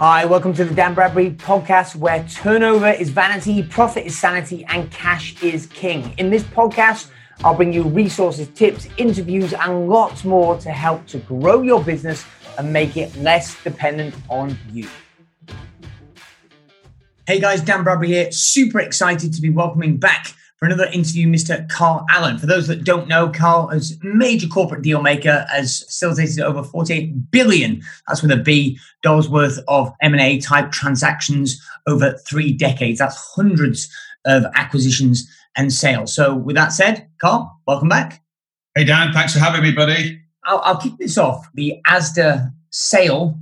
Hi, welcome to the Dan Bradbury podcast where turnover is vanity, profit is sanity, and cash is king. In this podcast, I'll bring you resources, tips, interviews, and lots more to help to grow your business and make it less dependent on you. Hey guys, Dan Bradbury here. Super excited to be welcoming back for another interview, Mr. Carl Allen. For those that don't know, Carl is major corporate deal maker, has facilitated over 48 billion, that's with a B, dollars worth of M&A type transactions over three decades. That's hundreds of acquisitions and sales. So with that said, Carl, welcome back. Hey, Dan, thanks for having me, buddy. I'll, I'll kick this off. The Asda sale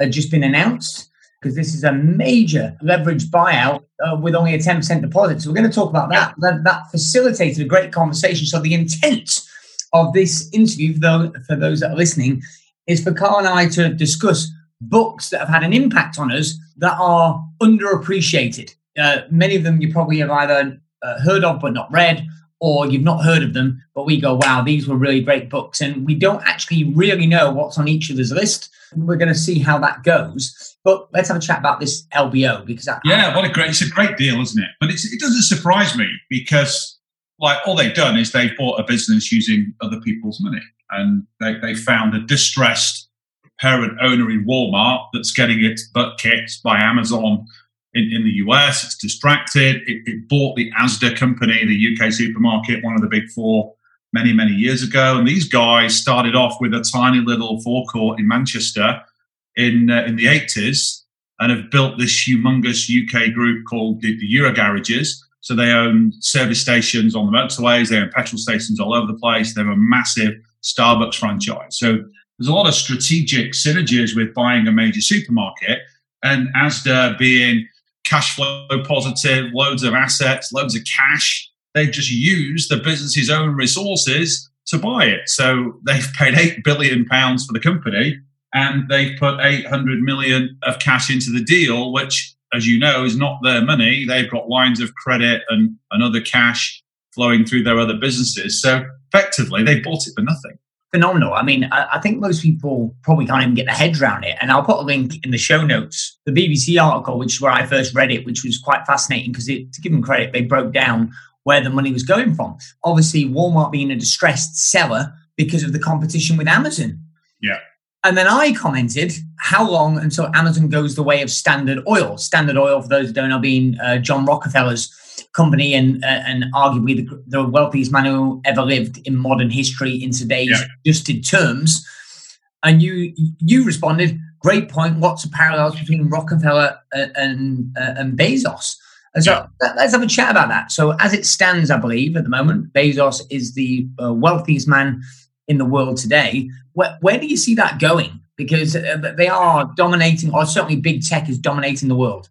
had just been announced because this is a major leverage buyout uh, with only a 10% deposit. So we're going to talk about that. that. That facilitated a great conversation. So the intent of this interview, for, for those that are listening, is for Carl and I to discuss books that have had an impact on us that are underappreciated. Uh, many of them you probably have either uh, heard of but not read, or you've not heard of them, but we go, wow, these were really great books. And we don't actually really know what's on each other's list. We're going to see how that goes. But let's have a chat about this LBO because that, yeah, what a great it's a great deal, isn't it? But it doesn't surprise me because like all they've done is they've bought a business using other people's money, and they they found a distressed parent owner in Walmart that's getting its butt kicked by Amazon in, in the US. It's distracted. It, it bought the Asda company, the UK supermarket, one of the big four, many, many years ago. And these guys started off with a tiny little forecourt in Manchester in, uh, in the 80s and have built this humongous UK group called the, the Euro Garages. So they own service stations on the motorways, they own petrol stations all over the place. They have a massive Starbucks franchise. So there's a lot of strategic synergies with buying a major supermarket and Asda being cash flow positive, loads of assets, loads of cash. They've just used the business's own resources to buy it. So they've paid eight billion pounds for the company, and they've put 800 million of cash into the deal, which, as you know, is not their money. They've got lines of credit and, and other cash flowing through their other businesses. So effectively, they bought it for nothing phenomenal. I mean, I, I, think most people probably can't even get their heads around it. And I'll put a link in the show notes. The BBC article, which is where I first read it, which was quite fascinating because to give them credit, they broke down where the money was going from. Obviously, Walmart being a distressed seller because of the competition with Amazon. Yeah. And then I commented, how long until Amazon goes the way of Standard Oil? Standard Oil, for those who don't know, being uh, John Rockefeller's company and uh, and arguably the, the, wealthiest man who ever lived in modern history in today's yeah. adjusted terms. And you you responded, great point. Lots of parallels between Rockefeller and and, uh, and Bezos. And so yeah. let's have a chat about that. So as it stands, I believe at the moment, Bezos is the uh, wealthiest man in the world today. Where, where do you see that going? Because uh, they are dominating, or certainly big tech is dominating the world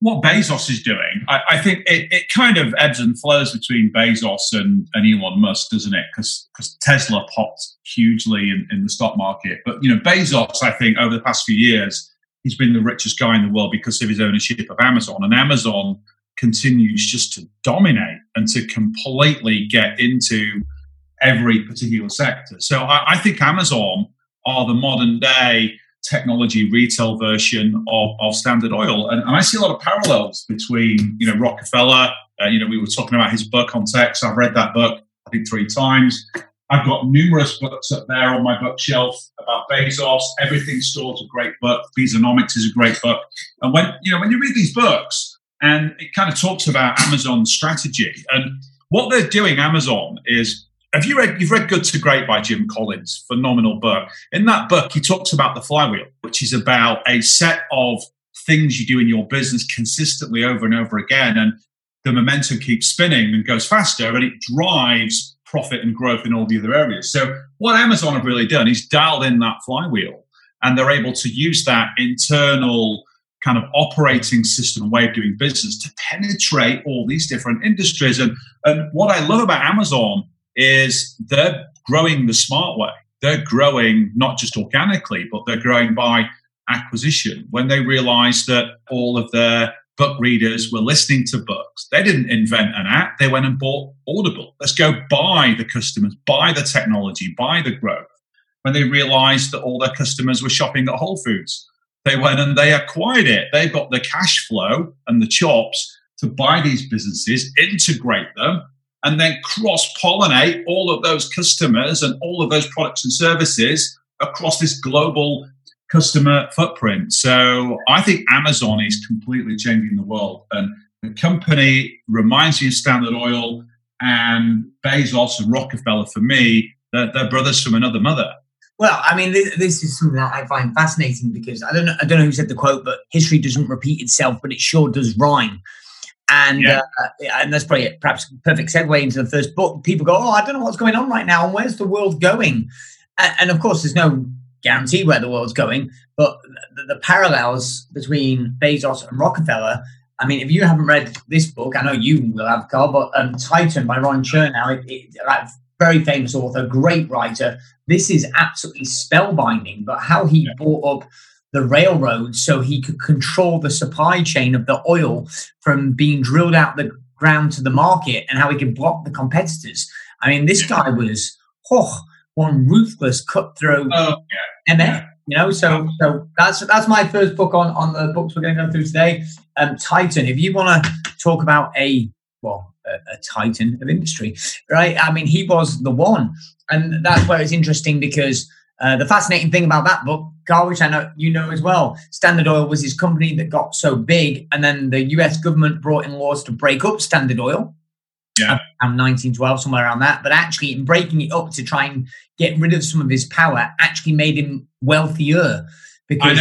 what Bezos is doing, I, I, think it, it kind of ebbs and flows between Bezos and, and Elon Musk, doesn't it? Because Tesla popped hugely in, in the stock market. But, you know, Bezos, I think, over the past few years, he's been the richest guy in the world because of his ownership of Amazon. And Amazon continues just to dominate and to completely get into every particular sector. So I, I think Amazon are the modern day technology retail version of, of Standard Oil. And, and, I see a lot of parallels between, you know, Rockefeller. Uh, you know, we were talking about his book on. So I've read that book, I think, three times. I've got numerous books up there on my bookshelf about Bezos. Everything Store's a great book. Bezonomics is a great book. And when, you know, when you read these books, and it kind of talks about Amazon's strategy and what they're doing, Amazon, is have you read you've read good to great by jim collins phenomenal book. In that book he talks about the flywheel which is about a set of things you do in your business consistently over and over again and the momentum keeps spinning and goes faster and it drives profit and growth in all the other areas. So what amazon have really done is dialed in that flywheel and they're able to use that internal kind of operating system way of doing business to penetrate all these different industries. And and what i love about amazon is they're growing the smart way. They're growing not just organically, but they're growing by acquisition. When they realized that all of their book readers were listening to books, they didn't invent an app. They went and bought Audible. Let's go buy the customers, buy the technology, buy the growth. When they realized that all their customers were shopping at Whole Foods, they went and they acquired it. They've got the cash flow and the chops to buy these businesses, integrate them, and then cross pollinate all of those customers and all of those products and services across this global customer footprint. So I think Amazon is completely changing the world. And the company reminds me of Standard Oil and Bezos and Rockefeller for me, they're, they're brothers from another mother. Well, I mean, this, this, is something that I find fascinating because I don't know, I don't know who said the quote, but history doesn't repeat itself, but it sure does rhyme. And yeah. uh, and that's probably perhaps perfect segue into the first book. People go, "Oh, I don't know what's going on right now, and where's the world going?" And, and of course, there's no guarantee where the world's going, but the, the, parallels between Bezos and Rockefeller. I mean, if you haven't read this book, I know you will have, Carl, but um, Titan by Ron Chernow, it, it, like, very famous author, great writer. This is absolutely spellbinding, but how he yeah. brought up the railroads so he could control the supply chain of the oil from being drilled out the ground to the market and how he could block the competitors. I mean, this guy was oh, one ruthless cutthroat oh, yeah. MF. You know, so so that's that's my first book on on the books we're going to go through today. Um, Titan. If you want to talk about a well a, a titan of industry, right? I mean, he was the one, and that's where it's interesting because uh, the fascinating thing about that book, Carl, which I know you know as well, Standard Oil was his company that got so big, and then the U.S. government brought in laws to break up Standard Oil. Yeah, around 1912, somewhere around that. But actually, in breaking it up to try and get rid of some of his power, actually made him wealthier because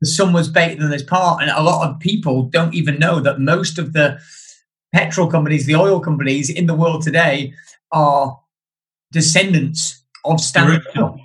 the sum was bigger than his part. And a lot of people don't even know that most of the petrol companies, the oil companies in the world today, are descendants of Standard Oil.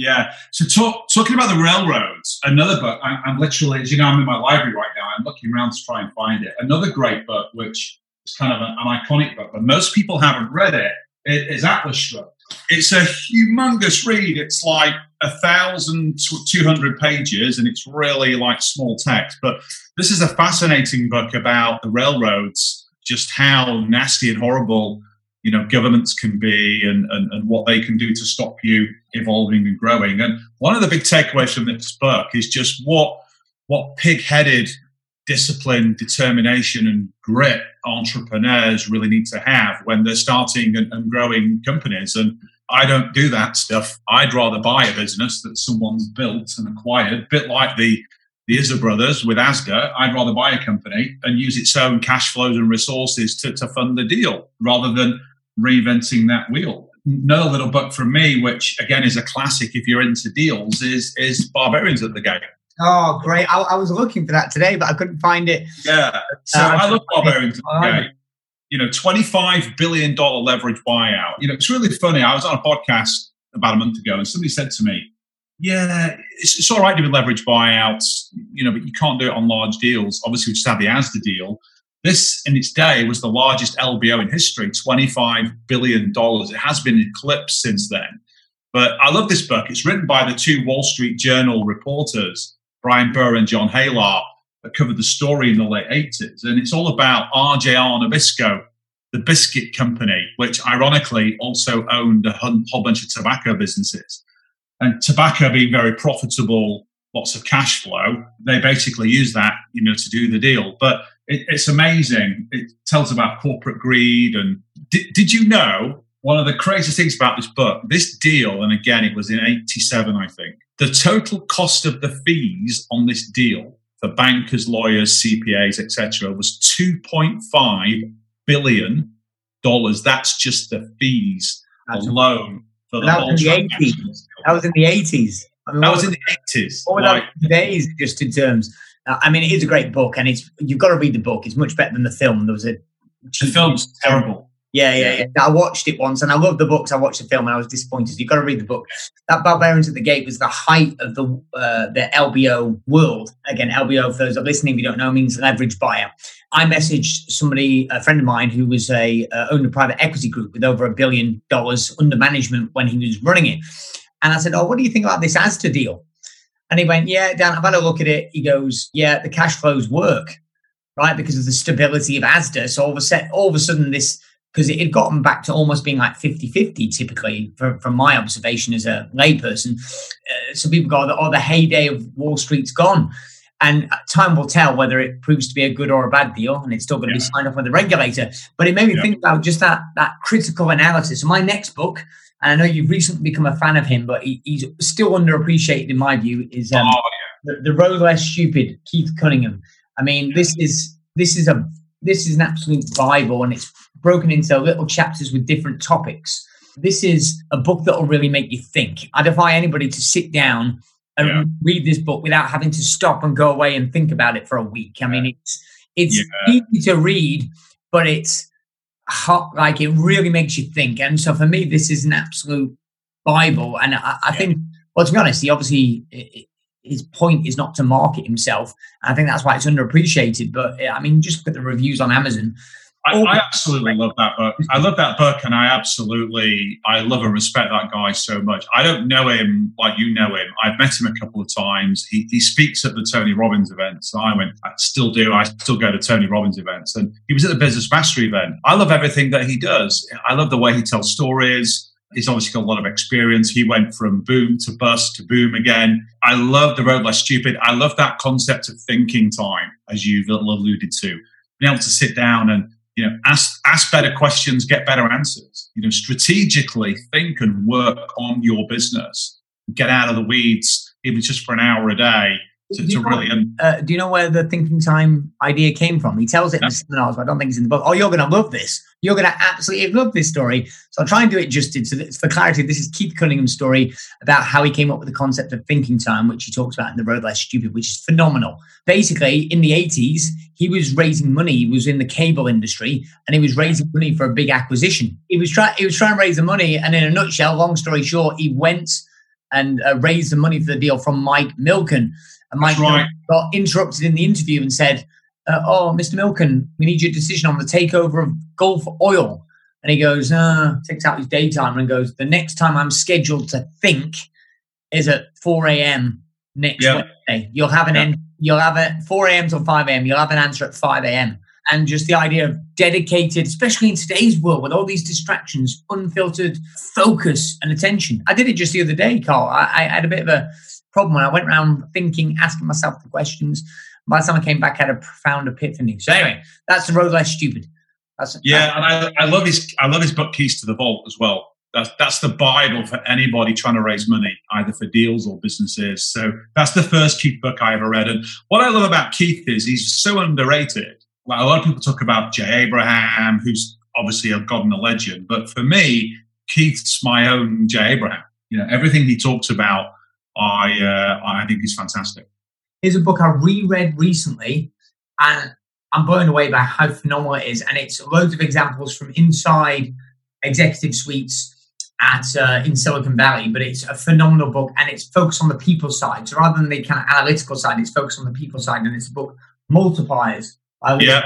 Yeah. So talk, talking about the railroads, another book. I, am literally, as you know, I'm in my library right now. I'm looking around to try and find it. Another great book, which is kind of an, an iconic book, but most people haven't read it. It is Atlas Shrugged. It's a humongous read. It's like a thousand two hundred pages, and it's really like small text. But this is a fascinating book about the railroads, just how nasty and horrible you know governments can be and, and, and what they can do to stop you evolving and growing. And one of the big takeaways from this book is just what what pig-headed discipline determination and grit entrepreneurs really need to have when they're starting and, and growing companies. And i don't do that stuff. I'd rather buy a business that someone's built and acquired a bit like the the Issa brothers with Asda, I'd rather buy a company and use its own cash flows and resources to, to fund the deal rather than reinventing that wheel. Another little book from me, which again is a classic if you're into deals, is is Barbarians at the Gate. Oh, great! I, I was looking for that today, but I couldn't find it. Yeah, so uh, I love Barbarians at the Gate. You know, twenty-five billion dollar leverage buyout. You know, it's really funny. I was on a podcast about a month ago, and somebody said to me, "Yeah, it's, it's all right doing leverage buyouts, you know, but you can't do it on large deals. Obviously, we just had the Asda deal." This, in its day, was the largest LBO in history, $25 billion. It has been eclipsed since then. But I love this book. It's written by the two Wall Street Journal reporters, Bryan Burrough and John Helyar, that covered the story in the late 80s. And it's all about RJR Nabisco, the biscuit company, which ironically also owned a whole bunch of tobacco businesses. And tobacco being very profitable, lots of cash flow, they basically use that, you know, to do the deal. But it, it's amazing. It tells about corporate greed. And did, did you know one of the craziest things about this book, this deal, and again, it was in 87, I think, the total cost of the fees on this deal for bankers, lawyers, CPAs, etc., was 2.5 billion dollars. That's just the fees That's alone for the that was in the 80s. That was in the 80s. I mean, that was in the 80s. What like, days, just in terms I mean, it is a great book, and it's you've got to read the book. It's much better than the film. There was a the film's terrible. Yeah, yeah, yeah. I watched it once, and I loved the books. I watched the film, and I was disappointed. You've got to read the book. That Barbarians at the Gate was the height of the uh, the LBO world. Again, LBO for those that are listening, if you don't know, means leverage buyer. I messaged somebody, a friend of mine, who was a uh, owned a private equity group with over a billion dollars under management when he was running it, and I said, "Oh, what do you think about this Asda deal?" And he went, Yeah, Dan, I've had a look at it. He goes, Yeah, the cash flows work, right? Because of the stability of Asda. So all of a sudden, all of a sudden, this because it had gotten back to almost being like 50-50 typically from, from my observation as a layperson. Uh, so people go, oh, the heyday of Wall Street's gone. And time will tell whether it proves to be a good or a bad deal, and it's still going to yeah. be signed off by the regulator. But it made me yeah. think about just that that critical analysis. So my next book, and I know you've recently become a fan of him, but he, he's still underappreciated in my view, is um, oh, yeah. the, the Road Less Stupid, Keith Cunningham. I mean, this is this is a this is an absolute bible, and it's broken into little chapters with different topics. This is a book that will really make you think. I defy anybody to sit down and yeah. read this book without having to stop and go away and think about it for a week. I mean, it's it's yeah. easy to read, but it's hot, like it really makes you think. And so for me, this is an absolute bible. And I, I think, well, to be honest, he obviously his point is not to market himself. I think that's why it's underappreciated. But I mean, just look at the reviews on Amazon. I, oh, I, absolutely love that book. I love that book, and I absolutely I love and respect that guy so much. I don't know him like you know him. I've met him a couple of times. He, he speaks at the Tony Robbins events. I went, I still do. I still go to Tony Robbins events, and he was at the Business Mastery event. I love everything that he does. I love the way he tells stories. He's obviously got a lot of experience. He went from boom to bust to boom again. I love the road less stupid. I love that concept of thinking time, as you've alluded to. Being able to sit down and you know ask ask better questions, get better answers. You know, strategically think and work on your business. Get out of the weeds, even just for an hour a day, to, to really. uh, do you know where the thinking time idea came from? He tells it in the seminars, but I don't think it's in the book. Oh, you're going to love this. You're going to absolutely love this story. So I'll try and do it justice. So for clarity, this is Keith Cunningham's story about how he came up with the concept of thinking time, which he talks about in The Road Less Stupid, which is phenomenal. Basically, in the 80s, he was raising money. He was in the cable industry and he was raising money for a big acquisition. He was trying. He was trying to raise the money, and in a nutshell, long story short, he went and uh, raised the money for the deal from Mike Milken and Mike right. got interrupted in the interview and said, uh, "Oh, Mr. Milken, we need your decision on the takeover of Gulf Oil." And he goes, uh, takes out his daytime and goes, "The next time I'm scheduled to think is at 4 a.m. next yep. Wednesday. You'll have an yep. end. You'll have it 4 a.m. till 5 a.m. You'll have an answer at 5 a.m." And just the idea of dedicated, especially in today's world with all these distractions, unfiltered focus and attention. I did it just the other day, Carl. I, I had a bit of a problem when I went around thinking, asking myself the questions. By the time I came back, I had a profound epiphany. So anyway, that's the road less stupid. That's, yeah, and I, I love his I love his book Keys to the Vault as well. That's that's the Bible for anybody trying to raise money, either for deals or businesses. So that's the first Keith book I ever read. And what I love about Keith is he's so underrated. Like a lot of people talk about Jay Abraham, who's obviously a god and a legend, but for me, Keith's my own Jay Abraham. You know, everything he talks about I uh, I think is fantastic. Here's a book I reread recently, and I'm blown away by how phenomenal it is. And it's loads of examples from inside executive suites at uh, in Silicon Valley. But it's a phenomenal book, and it's focused on the people side. So rather than the kind of analytical side, it's focused on the people side, and it's a book multipliers. Yeah.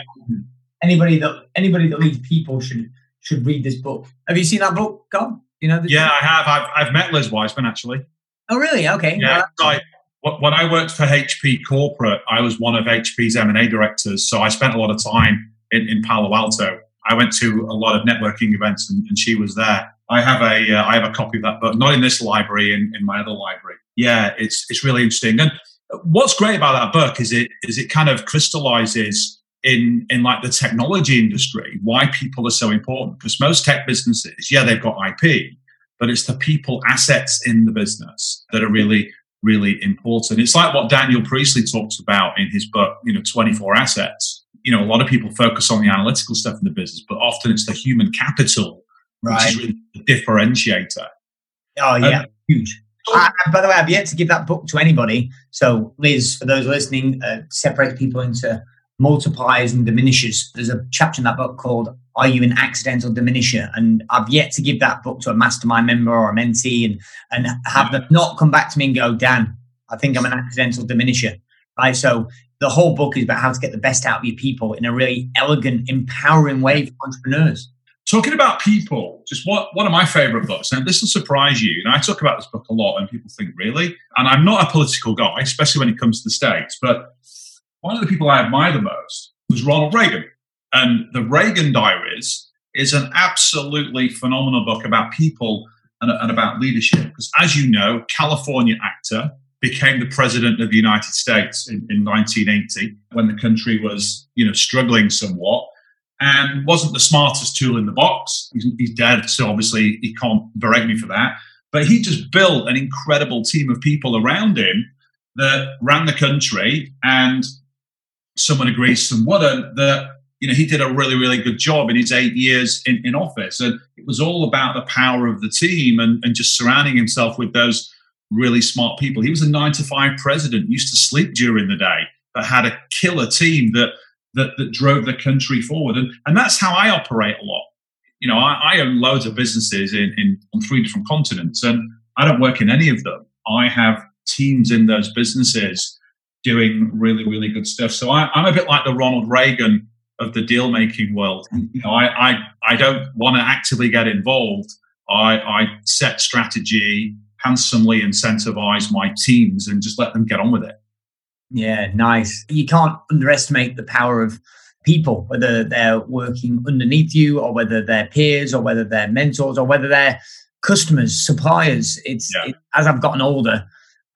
Anybody that anybody that leads people should should read this book. Have you seen that book, God? You know? Yeah, book? I have. I've, I've met Liz Wiseman actually. Oh, really? Okay. Yeah. I, when I worked for HP Corporate, I was one of HP's M&A directors. So I spent a lot of time in, in Palo Alto. I went to a lot of networking events and, and she was there. I have a uh, I have a copy of that book, not in this library, in, in my other library. Yeah, it's it's really interesting. And what's great about that book is it is it kind of crystallizes in in like the technology industry why people are so important. Because most tech businesses yeah they've got ip but it's the people assets in the business that are really really important. It's like what daniel priestley talks about in his book you know 24 assets. You know a lot of people focus on the analytical stuff in the business but often it's the human capital right. which is really the differentiator. Oh yeah. Um, huge. I, by the way, I've yet to give that book to anybody. So, Liz, for those listening, uh, separates people into multipliers and diminishers. There's a chapter in that book called Are You an Accidental Diminisher? And I've yet to give that book to a mastermind member or a mentee and, and have them not come back to me and go, Dan, I think I'm an accidental diminisher. Right. So the whole book is about how to get the best out of your people in a really elegant, empowering way for entrepreneurs. Talking about people, just what one of my favorite books, and this will surprise you. And I talk about this book a lot, and people think, really? And I'm not a political guy, especially when it comes to the States, but one of the people I admire the most was Ronald Reagan. And the Reagan Diaries is an absolutely phenomenal book about people and, and about leadership. Because as you know, California actor became the president of the United States in, in 1980 when the country was, you know, struggling somewhat and wasn't the smartest tool in the box. He's, he's dead, so obviously he can't berate me for that. But he just built an incredible team of people around him that ran the country, and someone agrees, some wouldn't, that you know he did a really, really good job in his eight years in, in office. And it was all about the power of the team and, and just surrounding himself with those really smart people. He was a nine to five president, used to sleep during the day, but had a killer team that that, that drove the country forward. And, and that's how I operate a lot. You know, I, I own loads of businesses in, in on three different continents, and I don't work in any of them. I have teams in those businesses doing really, really good stuff. So I, am a bit like the Ronald Reagan of the deal making world. You know, I, I, I don't want to actively get involved. I, I set strategy, handsomely incentivize my teams, and just let them get on with it. Yeah, nice. You can't underestimate the power of people, whether they're working underneath you or whether they're peers or whether they're mentors or whether they're customers, suppliers. It's yeah. it, as I've gotten older,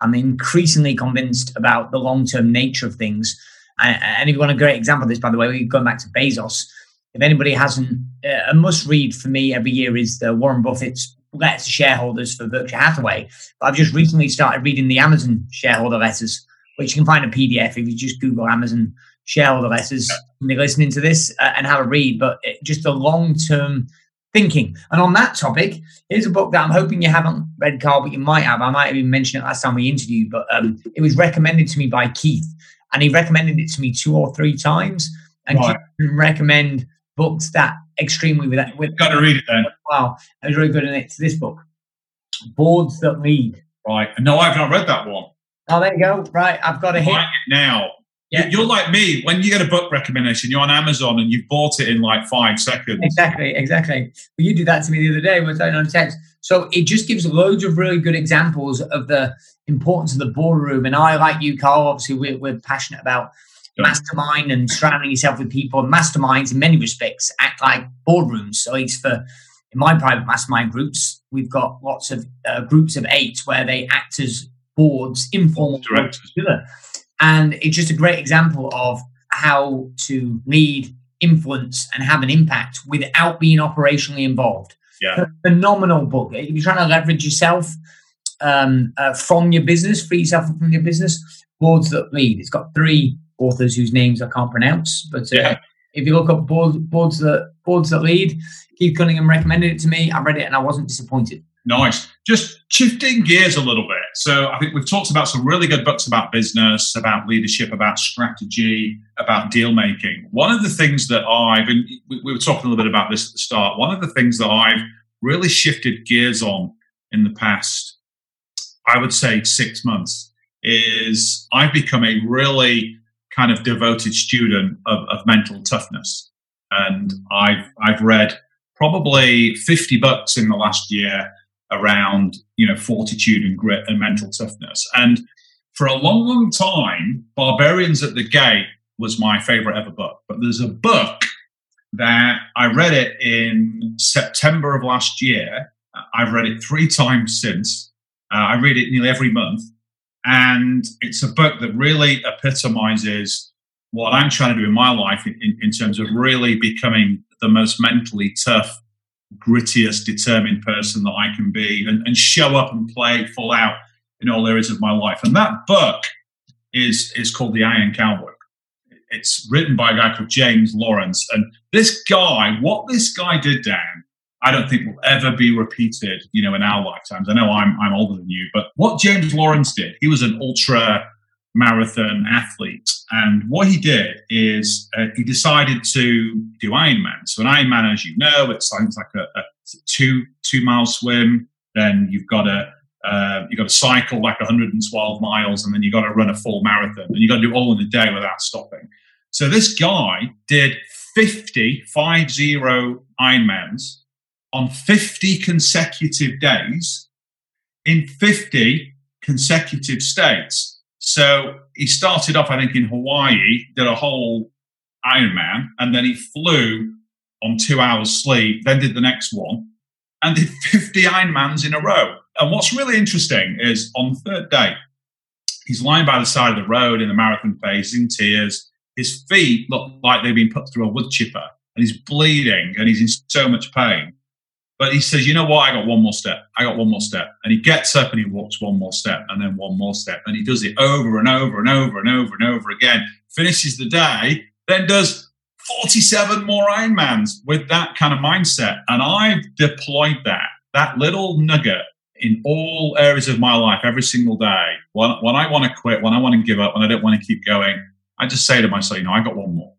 I'm increasingly convinced about the long term nature of things. And if you want a great example of this, by the way, we're going back to Bezos. If anybody hasn't, a must read for me every year is the Warren Buffett's letters to shareholders for Berkshire Hathaway. But I've just recently started reading the Amazon shareholder letters which you can find a PDF if you just Google Amazon shareholder letters and you're listening to this uh, and have a read. But just a long term thinking. And on that topic, here's a book that I'm hoping you haven't read, Carl, but you might have. I might have even mentioned it last time we interviewed, but um, it was recommended to me by Keith, and he recommended it to me two or three times. And right. Keith recommend books that extremely with that. With, Got to read it then. Wow, it was really good. And it's this book, Boards That Lead. Right. No, I've not read that one. Oh, there you go. Right, I've got a hit now. Yeah. You're like me. When you get a book recommendation, you're on Amazon and you've bought it in like five seconds. Exactly, exactly. Well, you did that to me the other day when I was on text. So it just gives loads of really good examples of the importance of the boardroom. And I, like you, Carl, obviously we're, we're passionate about mastermind and surrounding yourself with people. And masterminds, in many respects, act like boardrooms. So it's for in my private mastermind groups, we've got lots of uh, groups of eight where they act as boards, informal directors. And it's just a great example of how to lead, influence, and have an impact without being operationally involved. Yeah. phenomenal book. If you're trying to leverage yourself um, uh, from your business, free yourself from your business, Boards That Lead. It's got three authors whose names I can't pronounce, but uh, yeah. if you look up boards, boards that boards that lead, Keith Cunningham recommended it to me. I read it and I wasn't disappointed. Nice. Just shifting gears a little bit. So I think we've talked about some really good books about business, about leadership, about strategy, about deal making. One of the things that I've, and we were talking a little bit about this at the start, one of the things that I've really shifted gears on in the past, I would say six months, is I've become a really kind of devoted student of, of mental toughness. And I've, I've read probably 50 books in the last year around you know fortitude and grit and mental toughness. And for a long, long time, Barbarians at the Gate was my favorite ever book. But there's a book that I read it in September of last year. I've read it three times since. Uh, I read it nearly every month. And it's a book that really epitomizes what I'm trying to do in my life in, in, in terms of really becoming the most mentally tough grittiest, determined person that I can be and, and show up and play full out in all areas of my life. And that book is is called The Iron Cowboy. It's written by a guy called James Lawrence. And this guy, what this guy did, Dan, I don't think will ever be repeated, you know, in our lifetimes. I know I'm I'm older than you, but what James Lawrence did, he was an ultra marathon athlete. And what he did is uh, he decided to do Ironman. So an Ironman, as you know, it's like, like a, a, two two mile swim. Then you've got to uh, you've got to cycle like 112 miles, and then you've got to run a full marathon, and you've got to do all in a day without stopping. So this guy did 50, five zero Ironmans on 50 consecutive days in 50 consecutive states. So he started off, I think, in Hawaii, did a whole Ironman, and then he flew on two hours sleep, then did the next one, and did 50 Ironmans in a row. And what's really interesting is on the third day, he's lying by the side of the road in the marathon phase, in tears. His feet look like they've been put through a wood chipper, and he's bleeding and he's in so much pain. But he says, you know what? I got one more step. I got one more step. And he gets up and he walks one more step and then one more step. And he does it over and over and over and over and over again. Finishes the day, then does 47 more Ironmans with that kind of mindset. And I've deployed that, that little nugget in all areas of my life every single day. When, when I want to quit, when I want to give up, when I don't want to keep going, I just say to myself, you know, I got one more.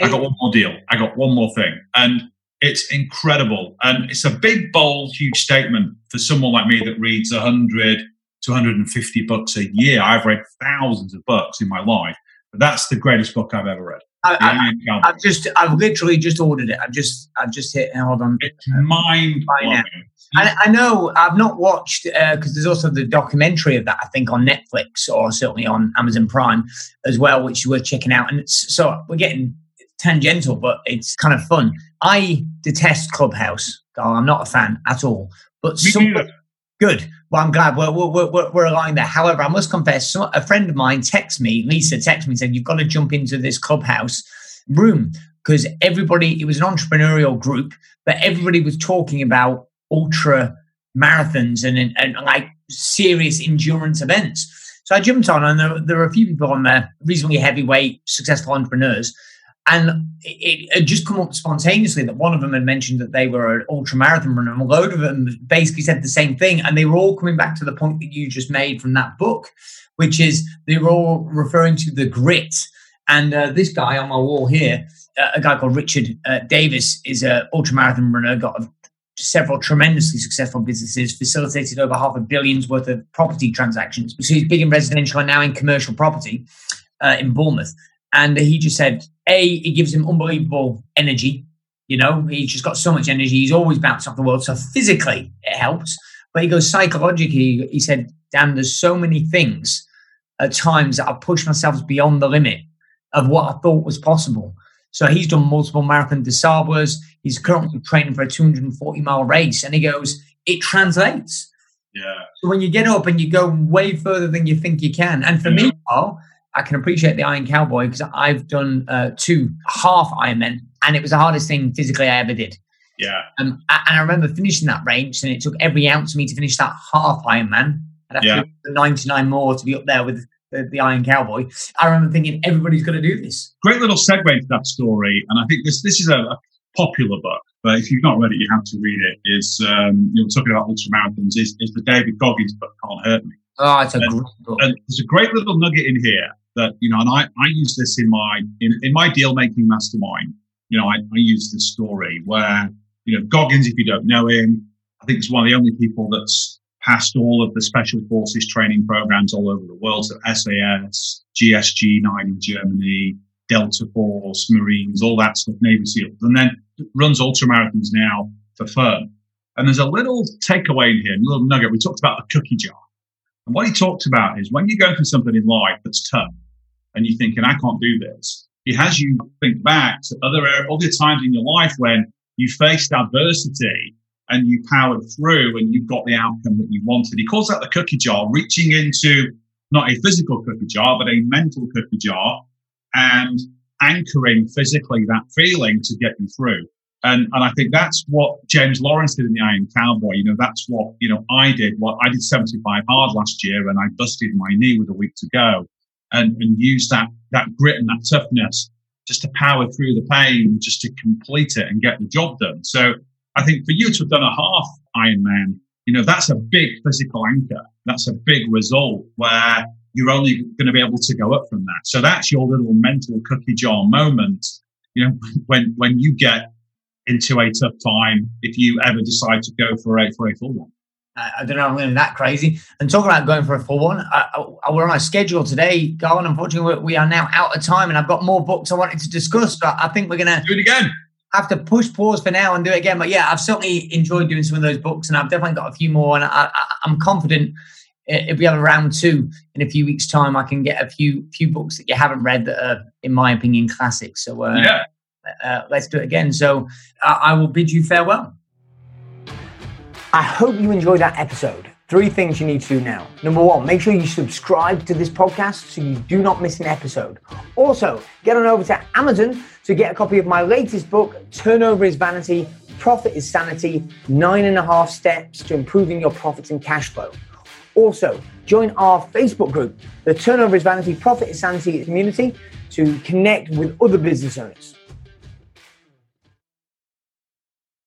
I got one more deal. I got one more thing. And it's incredible. And it's a big, bold, huge statement for someone like me that reads 100 to 150 books a year. I've read thousands of books in my life, but that's the greatest book I've ever read. I, have just, I've literally just ordered it. I've just, I've just hit. Hold on. It's mind blowing. I, I know I've not watched because uh, there's also the documentary of that I think on Netflix or certainly on Amazon Prime as well, which we're checking out. And so we're getting tangential, but it's kind of fun. I detest Clubhouse. I'm not a fan at all. But some, good. Well, I'm glad we're, we're, we're, we're aligned there. However, I must confess, some, a friend of mine texted me, Lisa texted me and said, You've got to jump into this Clubhouse room because everybody, it was an entrepreneurial group, but everybody was talking about ultra marathons and, and, and like serious endurance events. So I jumped on, and there, there were a few people on there, reasonably heavyweight, successful entrepreneurs. And it had just come up spontaneously that one of them had mentioned that they were an ultra marathon runner, and a load of them basically said the same thing. And they were all coming back to the point that you just made from that book, which is they were all referring to the grit. And uh, this guy on my wall here, uh, a guy called Richard uh, Davis, is an ultra marathon runner, got a, several tremendously successful businesses, facilitated over half a billion's worth of property transactions. So he's big in residential and now in commercial property uh, in Bournemouth. And he just said, A, it gives him unbelievable energy. You know, he's just got so much energy. He's always bounced off the world. So physically, it helps. But he goes psychologically, he said, Dan, there's so many things at times that I push myself beyond the limit of what I thought was possible. So he's done multiple marathon des He's currently training for a 240 mile race. And he goes, it translates. Yeah. So when you get up and you go way further than you think you can. And for yeah. me, Carl, I can appreciate the Iron Cowboy because I've done uh, two half Ironmen, and it was the hardest thing physically I ever did. Yeah. Um, and I remember finishing that range, and it took every ounce of me to finish that half Ironman. I'd have yeah. to 99 more to be up there with the, the Iron Cowboy. I remember thinking everybody's going to do this. Great little segue into that story, and I think this this is a, a popular book, but if you've not read it, you have to read it. Is um, you know talking about ultramarathons is, is the David Goggins book Can't Hurt Me. Oh, it's a and, great book. And there's a great little nugget in here that you know, and I, I use this in my in, in my deal making mastermind. You know, I, I use this story where you know Goggins, if you don't know him, I think he's one of the only people that's passed all of the special forces training programs all over the world. So SAS, GSG nine in Germany, Delta Force, Marines, all that stuff, Navy SEALs, and then runs ultramarathons now for fun. And there's a little takeaway in here, a little nugget. We talked about the cookie jar. And what he talked about is when you go through something in life that's tough, and you're thinking, I can't do this, he has you think back to other, other times in your life when you faced adversity and you powered through and you got the outcome that you wanted. He calls that the cookie jar, reaching into not a physical cookie jar, but a mental cookie jar and anchoring physically that feeling to get you through. And, and I think that's what James Lawrence did in the Iron Cowboy. You know, that's what, you know, I did. What I did 75 hard last year and I busted my knee with a week to go and, and use that, that grit and that toughness just to power through the pain, just to complete it and get the job done. So I think for you to have done a half Ironman, you know, that's a big physical anchor. That's a big result where you're only going to be able to go up from that. So that's your little mental cookie jar moment. You know, when, when you get into a tough time, if you ever decide to go for a, for a full one. I don't know. I'm going that crazy. And talking about going for a full one, I, I, we're on a schedule today, Garland. Unfortunately, we are now out of time, and I've got more books I wanted to discuss. But I think we're going to do it again. Have to push pause for now and do it again. But yeah, I've certainly enjoyed doing some of those books, and I've definitely got a few more. And I, am confident if we have a round two in a few weeks' time, I can get a few few books that you haven't read that are, in my opinion, classics. So uh, yeah. Uh, let's do it again. So uh, I will bid you farewell. I hope you enjoyed that episode. Three things you need to do now. Number one, make sure you subscribe to this podcast so you do not miss an episode. Also, get on over to Amazon to get a copy of my latest book, Turnover is Vanity, Profit is Sanity Nine and a Half Steps to Improving Your Profits and Cash Flow. Also, join our Facebook group, the Turnover is Vanity, Profit is Sanity community, to connect with other business owners.